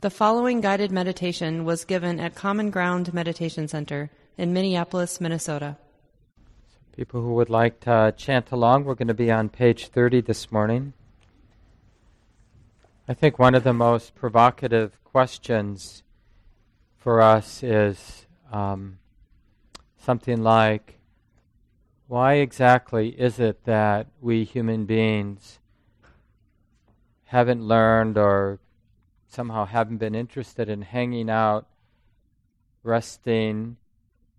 The following guided meditation was given at Common Ground Meditation Center in Minneapolis, Minnesota. People who would like to chant along, we're going to be on page 30 this morning. I think one of the most provocative questions for us is um, something like why exactly is it that we human beings haven't learned or somehow haven't been interested in hanging out, resting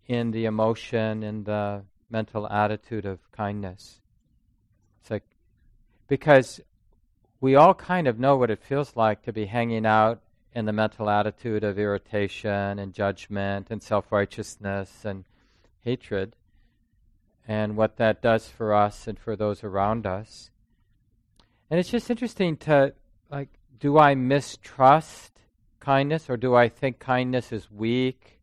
in the emotion, in the mental attitude of kindness. It's like, because we all kind of know what it feels like to be hanging out in the mental attitude of irritation and judgment and self righteousness and hatred, and what that does for us and for those around us. And it's just interesting to, like, do I mistrust kindness or do I think kindness is weak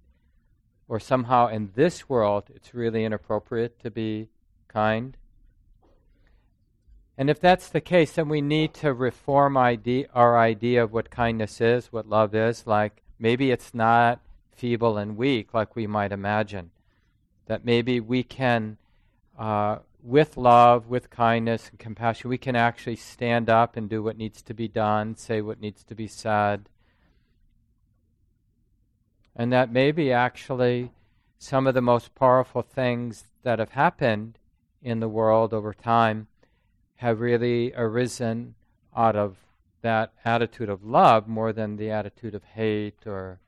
or somehow in this world it's really inappropriate to be kind? And if that's the case, then we need to reform our idea of what kindness is, what love is. Like maybe it's not feeble and weak like we might imagine. That maybe we can uh, with love, with kindness and compassion, we can actually stand up and do what needs to be done, say what needs to be said. And that may be actually some of the most powerful things that have happened in the world over time have really arisen out of that attitude of love more than the attitude of hate or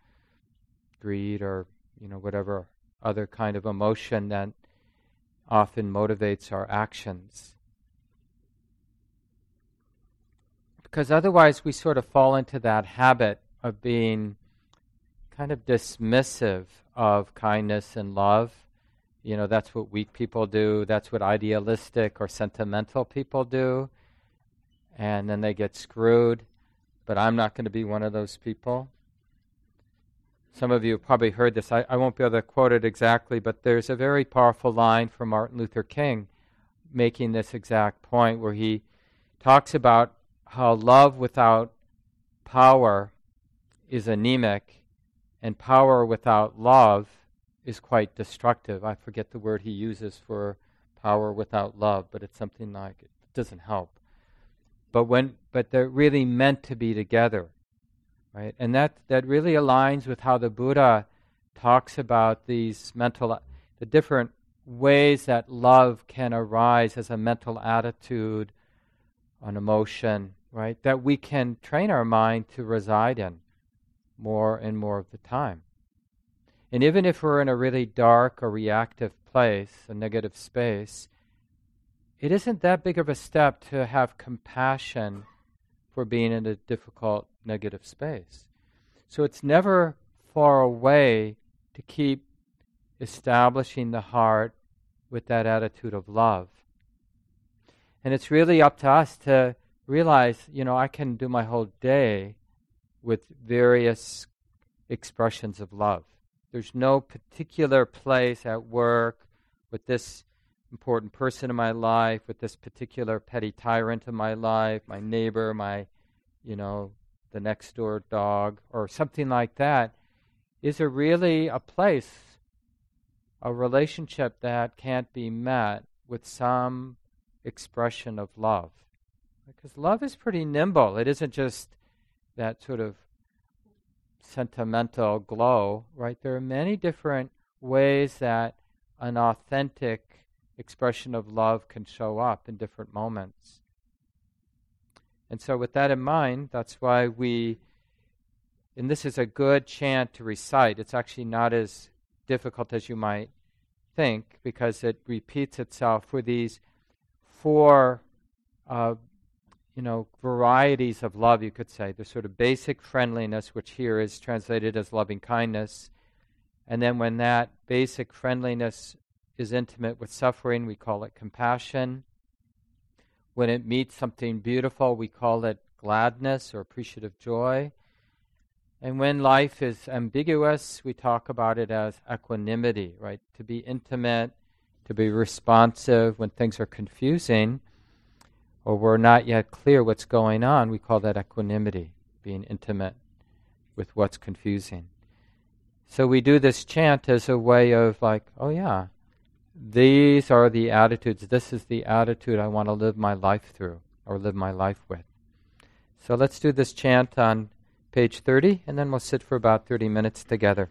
greed or you know whatever other kind of emotion that often motivates our actions. Because otherwise, we sort of fall into that habit of being kind of dismissive of kindness and love. You know, that's what weak people do, that's what idealistic or sentimental people do. And then they get screwed. But I'm not going to be one of those people. Some of you have probably heard this. I, I won't be able to quote it exactly, but there's a very powerful line from Martin Luther King making this exact point where he talks about how love without power is anemic and power without love is quite destructive. I forget the word he uses for power without love, but it's something like it doesn't help. But when but they're really meant to be together right? And that, that really aligns with how the Buddha talks about these mental, the different ways that love can arise as a mental attitude, an emotion, right? That we can train our mind to reside in more and more of the time. And even if we're in a really dark or reactive place, a negative space, it isn't that big of a step to have compassion for being in a difficult negative space. So it's never far away to keep establishing the heart with that attitude of love. And it's really up to us to realize, you know, I can do my whole day with various expressions of love. There's no particular place at work with this important person in my life, with this particular petty tyrant in my life, my neighbor, my, you know, the next door dog, or something like that, is there really a place, a relationship that can't be met with some expression of love? Because love is pretty nimble. It isn't just that sort of sentimental glow, right? There are many different ways that an authentic expression of love can show up in different moments. And so, with that in mind, that's why we, and this is a good chant to recite. It's actually not as difficult as you might think because it repeats itself for these four, uh, you know, varieties of love, you could say. The sort of basic friendliness, which here is translated as loving kindness. And then when that basic friendliness is intimate with suffering, we call it compassion. When it meets something beautiful, we call it gladness or appreciative joy. And when life is ambiguous, we talk about it as equanimity, right? To be intimate, to be responsive when things are confusing or we're not yet clear what's going on, we call that equanimity, being intimate with what's confusing. So we do this chant as a way of like, oh yeah, these are the attitudes. This is the attitude I want to live my life through or live my life with. So let's do this chant on page 30, and then we'll sit for about 30 minutes together.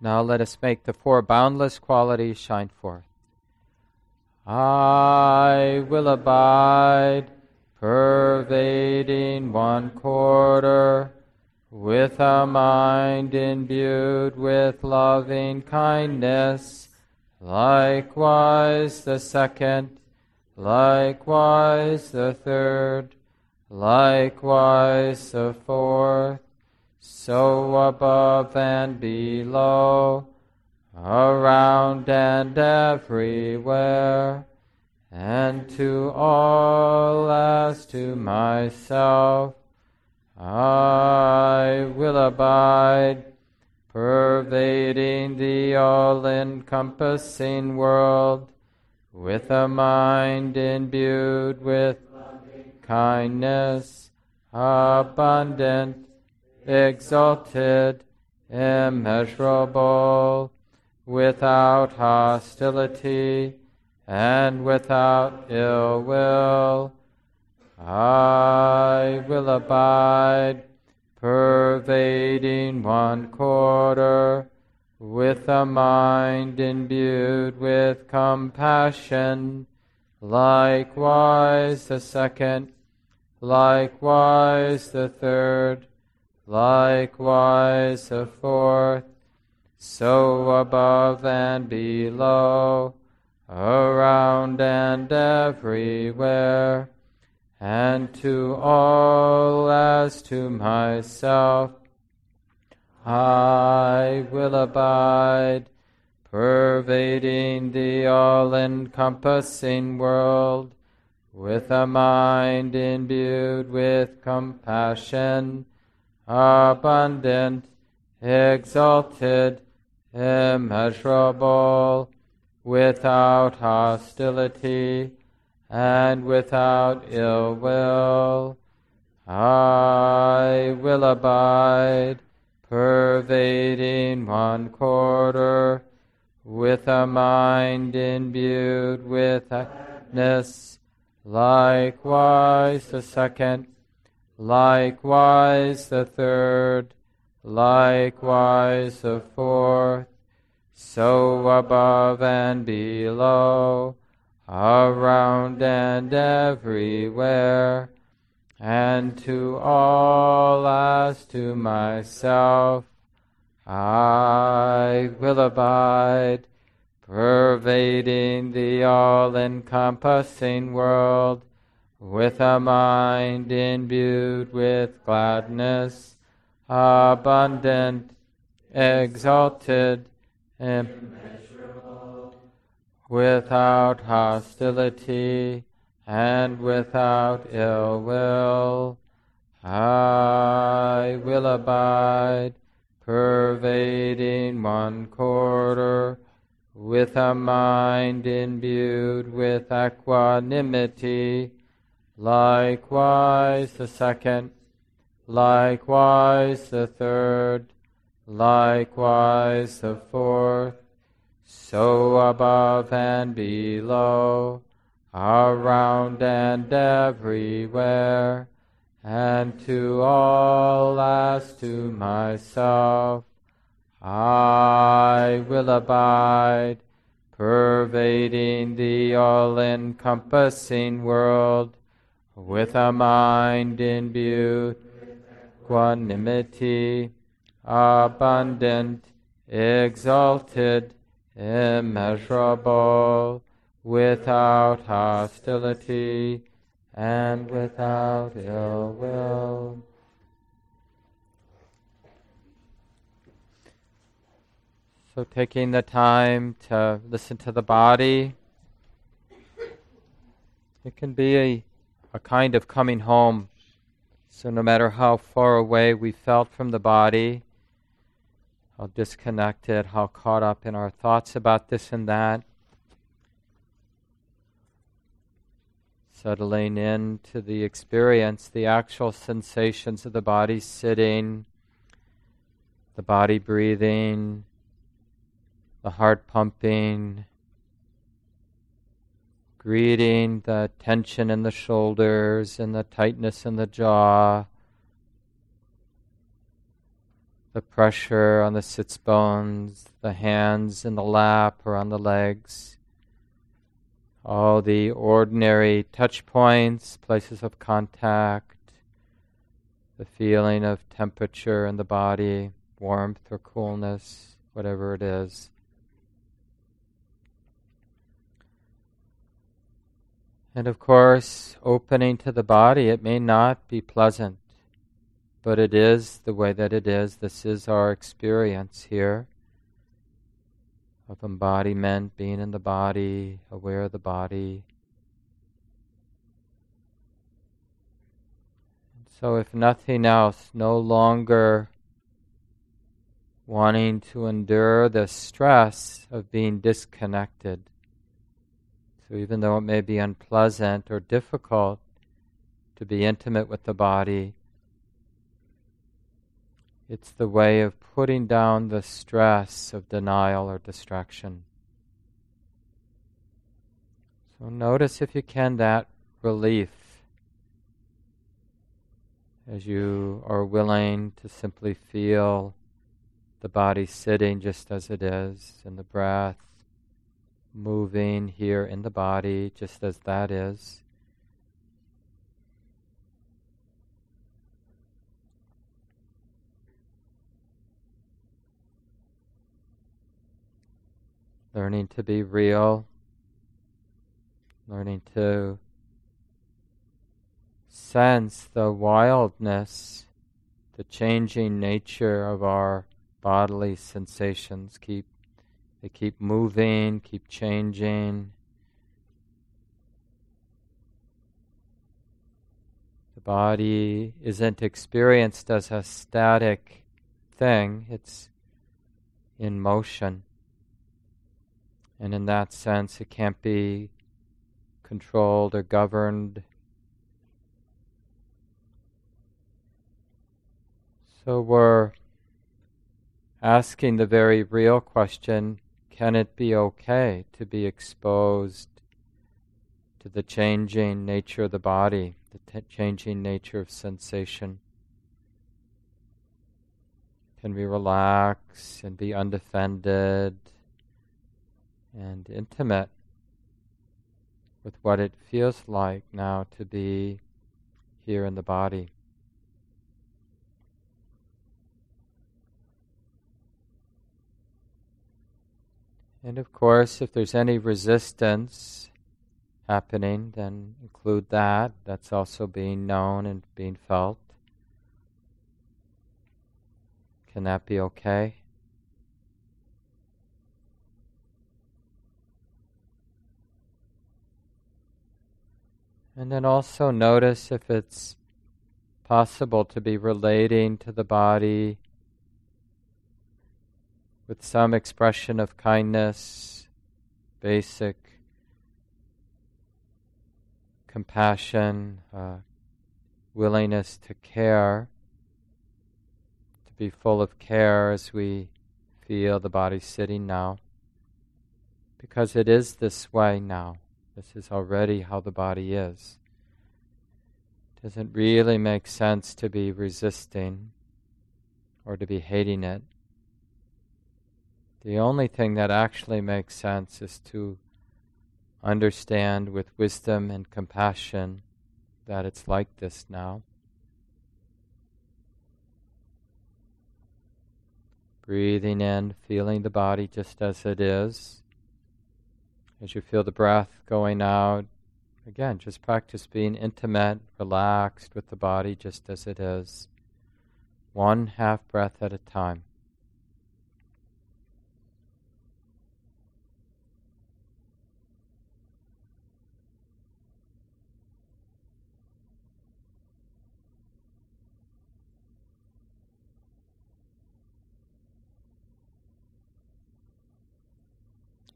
Now let us make the four boundless qualities shine forth. I will abide, pervading one quarter, with a mind imbued with loving kindness, likewise the second, likewise the third, likewise the fourth, so above and below, around and everywhere, and to all as to myself, I will abide, pervading the all encompassing world, with a mind imbued with kindness, abundant, exalted, immeasurable, without hostility and without ill will. I will abide, pervading one quarter, with a mind imbued with compassion, likewise the second, likewise the third, likewise the fourth, so above and below, around and everywhere, and to all as to myself, I will abide, pervading the all encompassing world, with a mind imbued with compassion abundant, exalted, immeasurable, without hostility and without ill will. I will abide, pervading one quarter, with a mind imbued with gladness, likewise the second likewise the third, likewise the fourth, so above and below, around and everywhere, and to all as to myself, I will abide, pervading the all encompassing world with a mind imbued with gladness, abundant, exalted, immeasurable, without hostility and without ill will. I will abide, pervading one quarter, with a mind imbued with equanimity likewise the second, likewise the third, likewise the fourth, so above and below, around and everywhere, and to all as to myself, I will abide, pervading the all encompassing world with a mind imbued equanimity, abundant, exalted, immeasurable, without hostility and without ill will. So, taking the time to listen to the body, it can be a a kind of coming home. So, no matter how far away we felt from the body, how disconnected, how caught up in our thoughts about this and that. Settling into the experience, the actual sensations of the body sitting, the body breathing, the heart pumping, greeting the tension in the shoulders and the tightness in the jaw the pressure on the sits bones, the hands in the lap or on the legs, all the ordinary touch points, places of contact, the feeling of temperature in the body, warmth or coolness, whatever it is. And of course, opening to the body, it may not be pleasant but it is the way that it is. This is our experience here of embodiment, being in the body, aware of the body. So, if nothing else, no longer wanting to endure the stress of being disconnected. So, even though it may be unpleasant or difficult to be intimate with the body, it's the way of putting down the stress of denial or distraction. So notice if you can that relief as you are willing to simply feel the body sitting just as it is and the breath moving here in the body just as that is. Learning to be real, learning to sense the wildness, the changing nature of our bodily sensations. Keep they keep moving, keep changing. The body isn't experienced as a static thing, it's in motion. And in that sense, it can't be controlled or governed. So we're asking the very real question can it be okay to be exposed to the changing nature of the body, the t- changing nature of sensation? Can we relax and be undefended? And intimate with what it feels like now to be here in the body. And of course, if there's any resistance happening, then include that. That's also being known and being felt. Can that be okay? And then also notice if it's possible to be relating to the body with some expression of kindness, basic compassion, uh, willingness to care, to be full of care as we feel the body sitting now. Because it is this way now. This is already how the body is. Doesn't really make sense to be resisting or to be hating it. The only thing that actually makes sense is to understand with wisdom and compassion that it's like this now. Breathing in, feeling the body just as it is. As you feel the breath going out, again, just practice being intimate, relaxed with the body just as it is, one half breath at a time.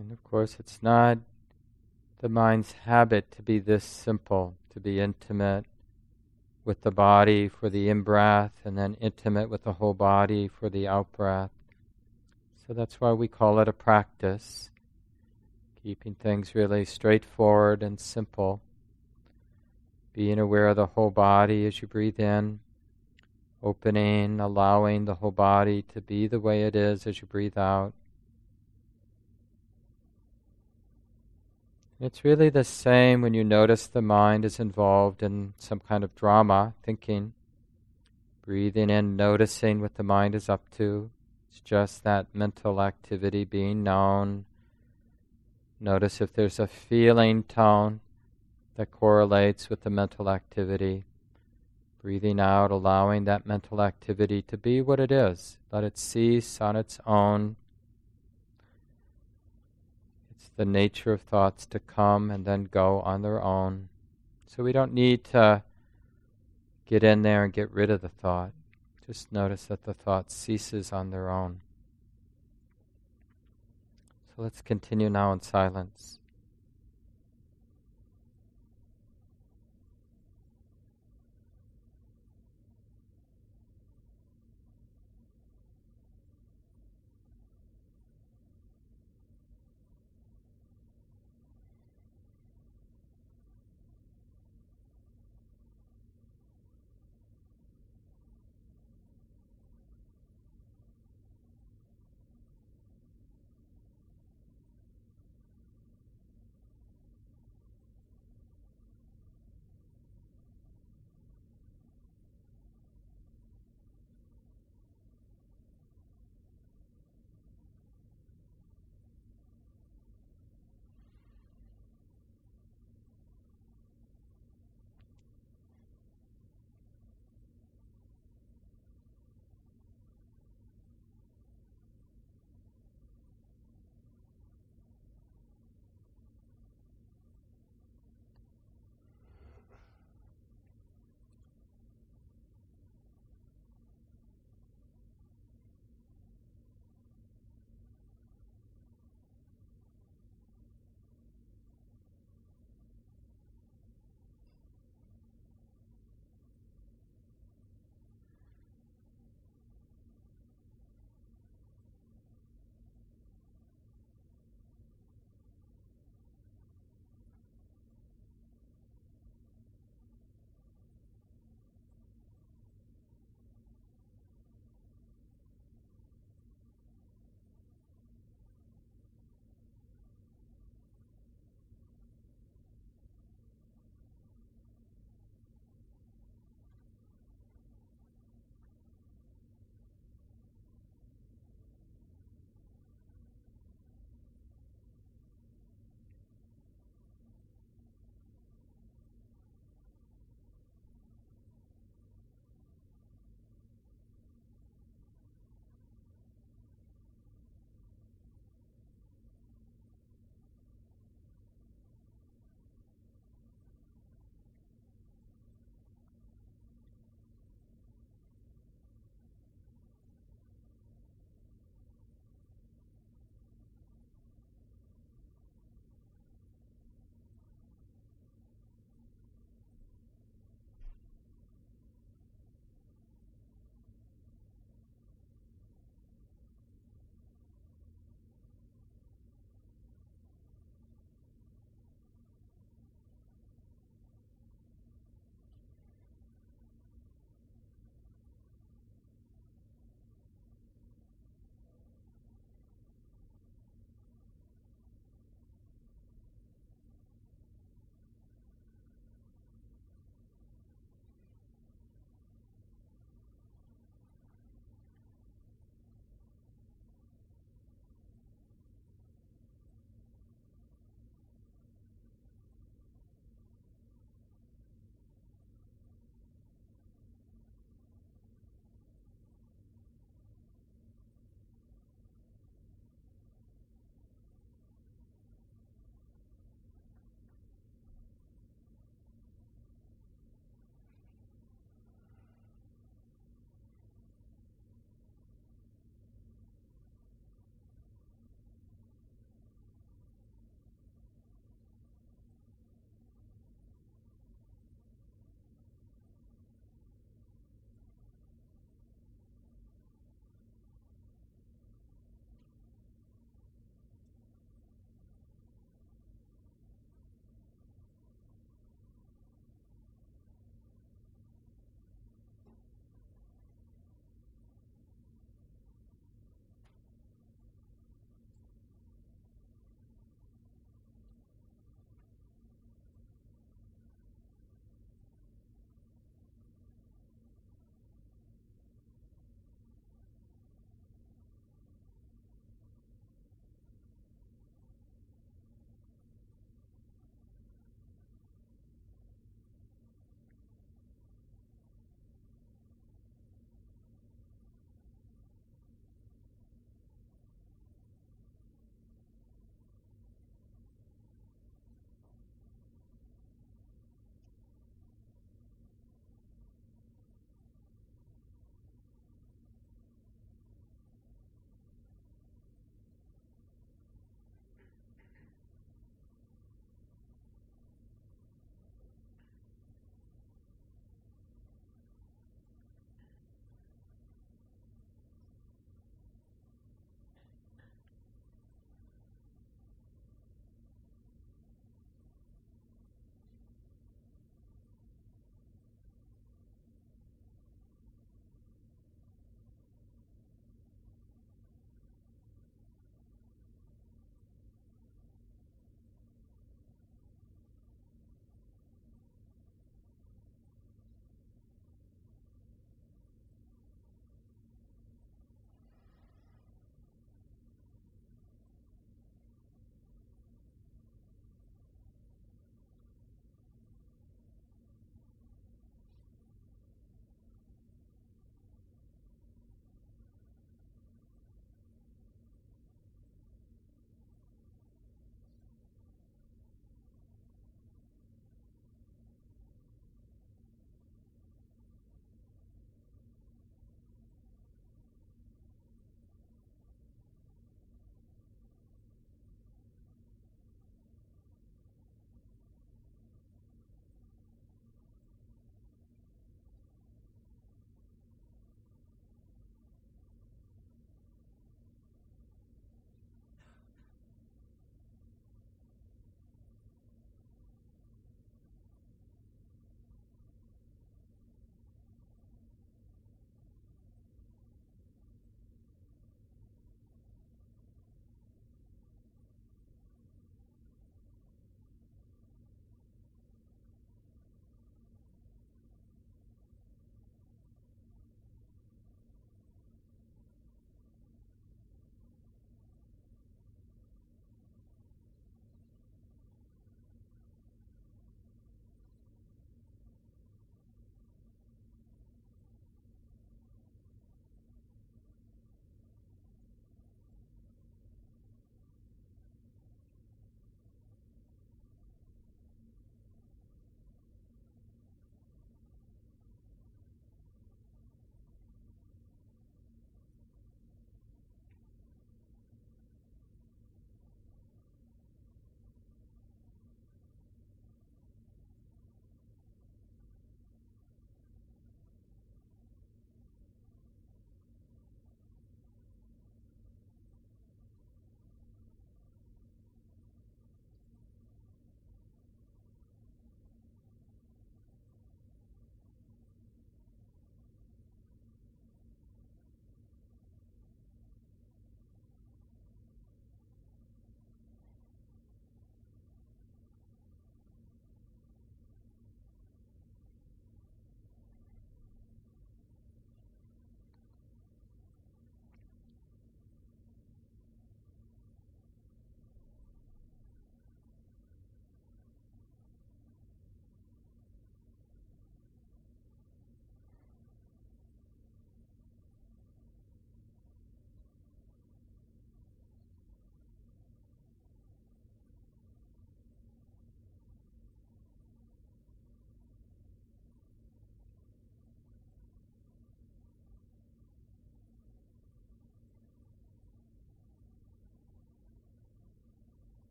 And of course, it's not the mind's habit to be this simple, to be intimate with the body for the in breath, and then intimate with the whole body for the out breath. So that's why we call it a practice, keeping things really straightforward and simple. Being aware of the whole body as you breathe in, opening, allowing the whole body to be the way it is as you breathe out. It's really the same when you notice the mind is involved in some kind of drama, thinking, breathing in, noticing what the mind is up to. It's just that mental activity being known. Notice if there's a feeling tone that correlates with the mental activity. Breathing out, allowing that mental activity to be what it is. Let it cease on its own the nature of thoughts to come and then go on their own. So we don't need to get in there and get rid of the thought. Just notice that the thought ceases on their own. So let's continue now in silence.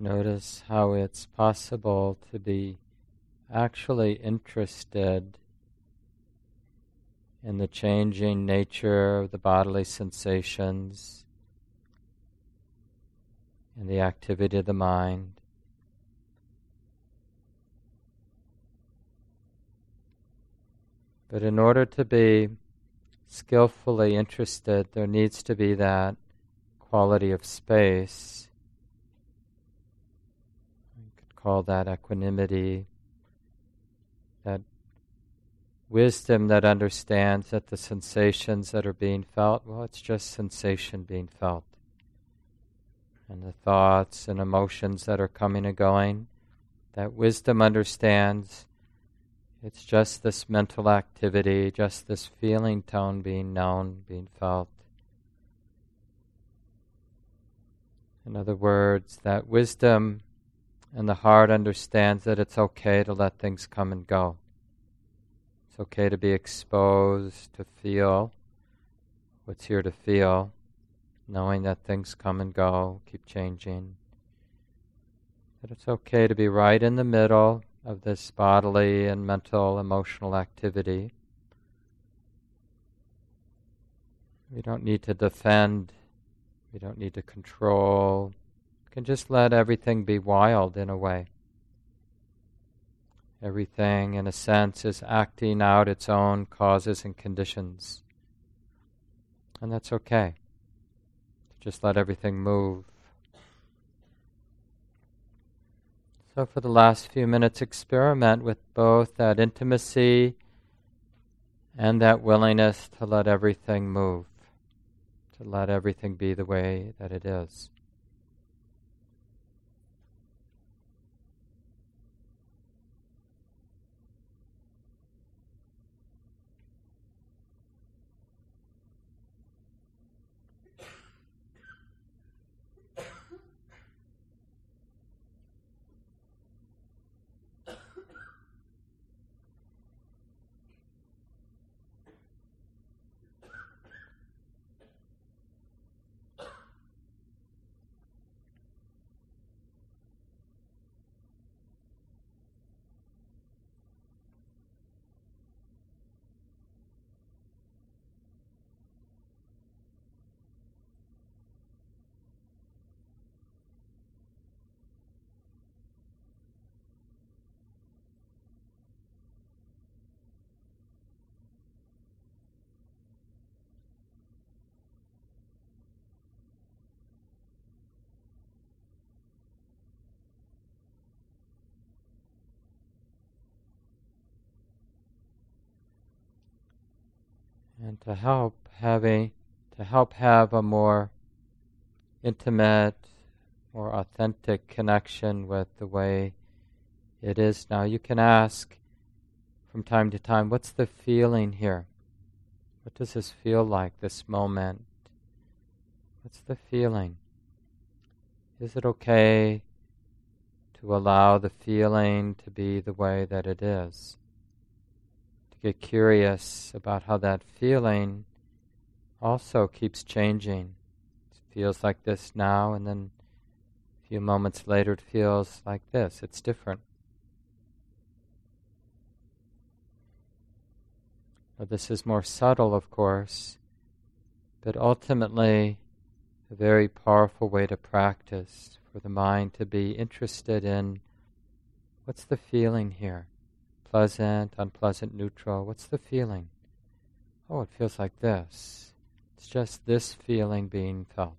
Notice how it's possible to be actually interested in the changing nature of the bodily sensations, and the activity of the mind. But in order to be skillfully interested, there needs to be that quality of space. You could call that equanimity, that wisdom that understands that the sensations that are being felt, well, it's just sensation being felt. And the thoughts and emotions that are coming and going, that wisdom understands it's just this mental activity, just this feeling tone being known, being felt. In other words, that wisdom and the heart understands that it's okay to let things come and go. It's okay to be exposed, to feel what's here to feel, knowing that things come and go, keep changing. That it's okay to be right in the middle, of this bodily and mental, emotional activity. We don't need to defend, we don't need to control. Can just let everything be wild in a way. Everything, in a sense, is acting out its own causes and conditions. And that's okay. Just let everything move. So, for the last few minutes, experiment with both that intimacy and that willingness to let everything move, to let everything be the way that it is. And to help having to help have a more intimate, more authentic connection with the way it is now. You can ask from time to time, what's the feeling here? What does this feel like, this moment? What's the feeling? Is it okay to allow the feeling to be the way that it is? Get curious about how that feeling also keeps changing. It feels like this now, and then a few moments later it feels like this. It's different. This is more subtle, of course, but ultimately a very powerful way to practice for the mind to be interested in what's the feeling here pleasant, unpleasant, neutral. What's the feeling? Oh, it feels like this. It's just this feeling being felt.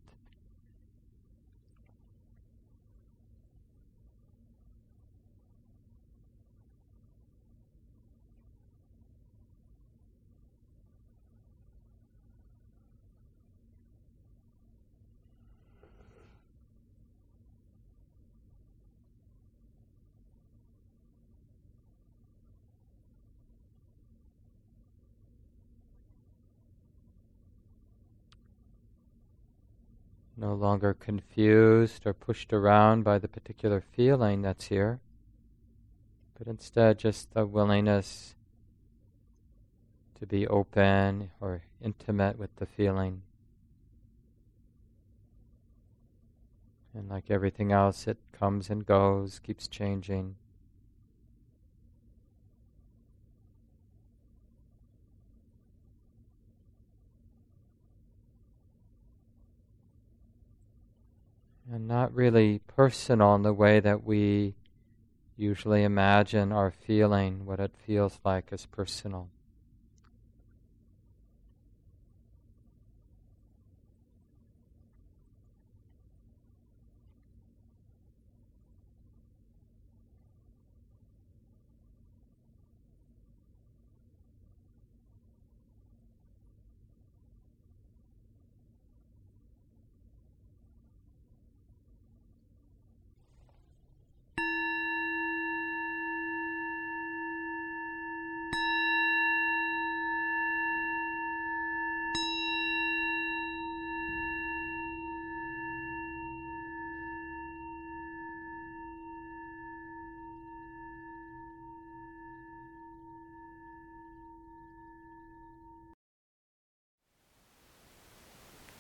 No longer confused or pushed around by the particular feeling that's here, but instead just the willingness to be open or intimate with the feeling. And like everything else, it comes and goes, keeps changing. And not really personal in the way that we usually imagine our feeling, what it feels like as personal.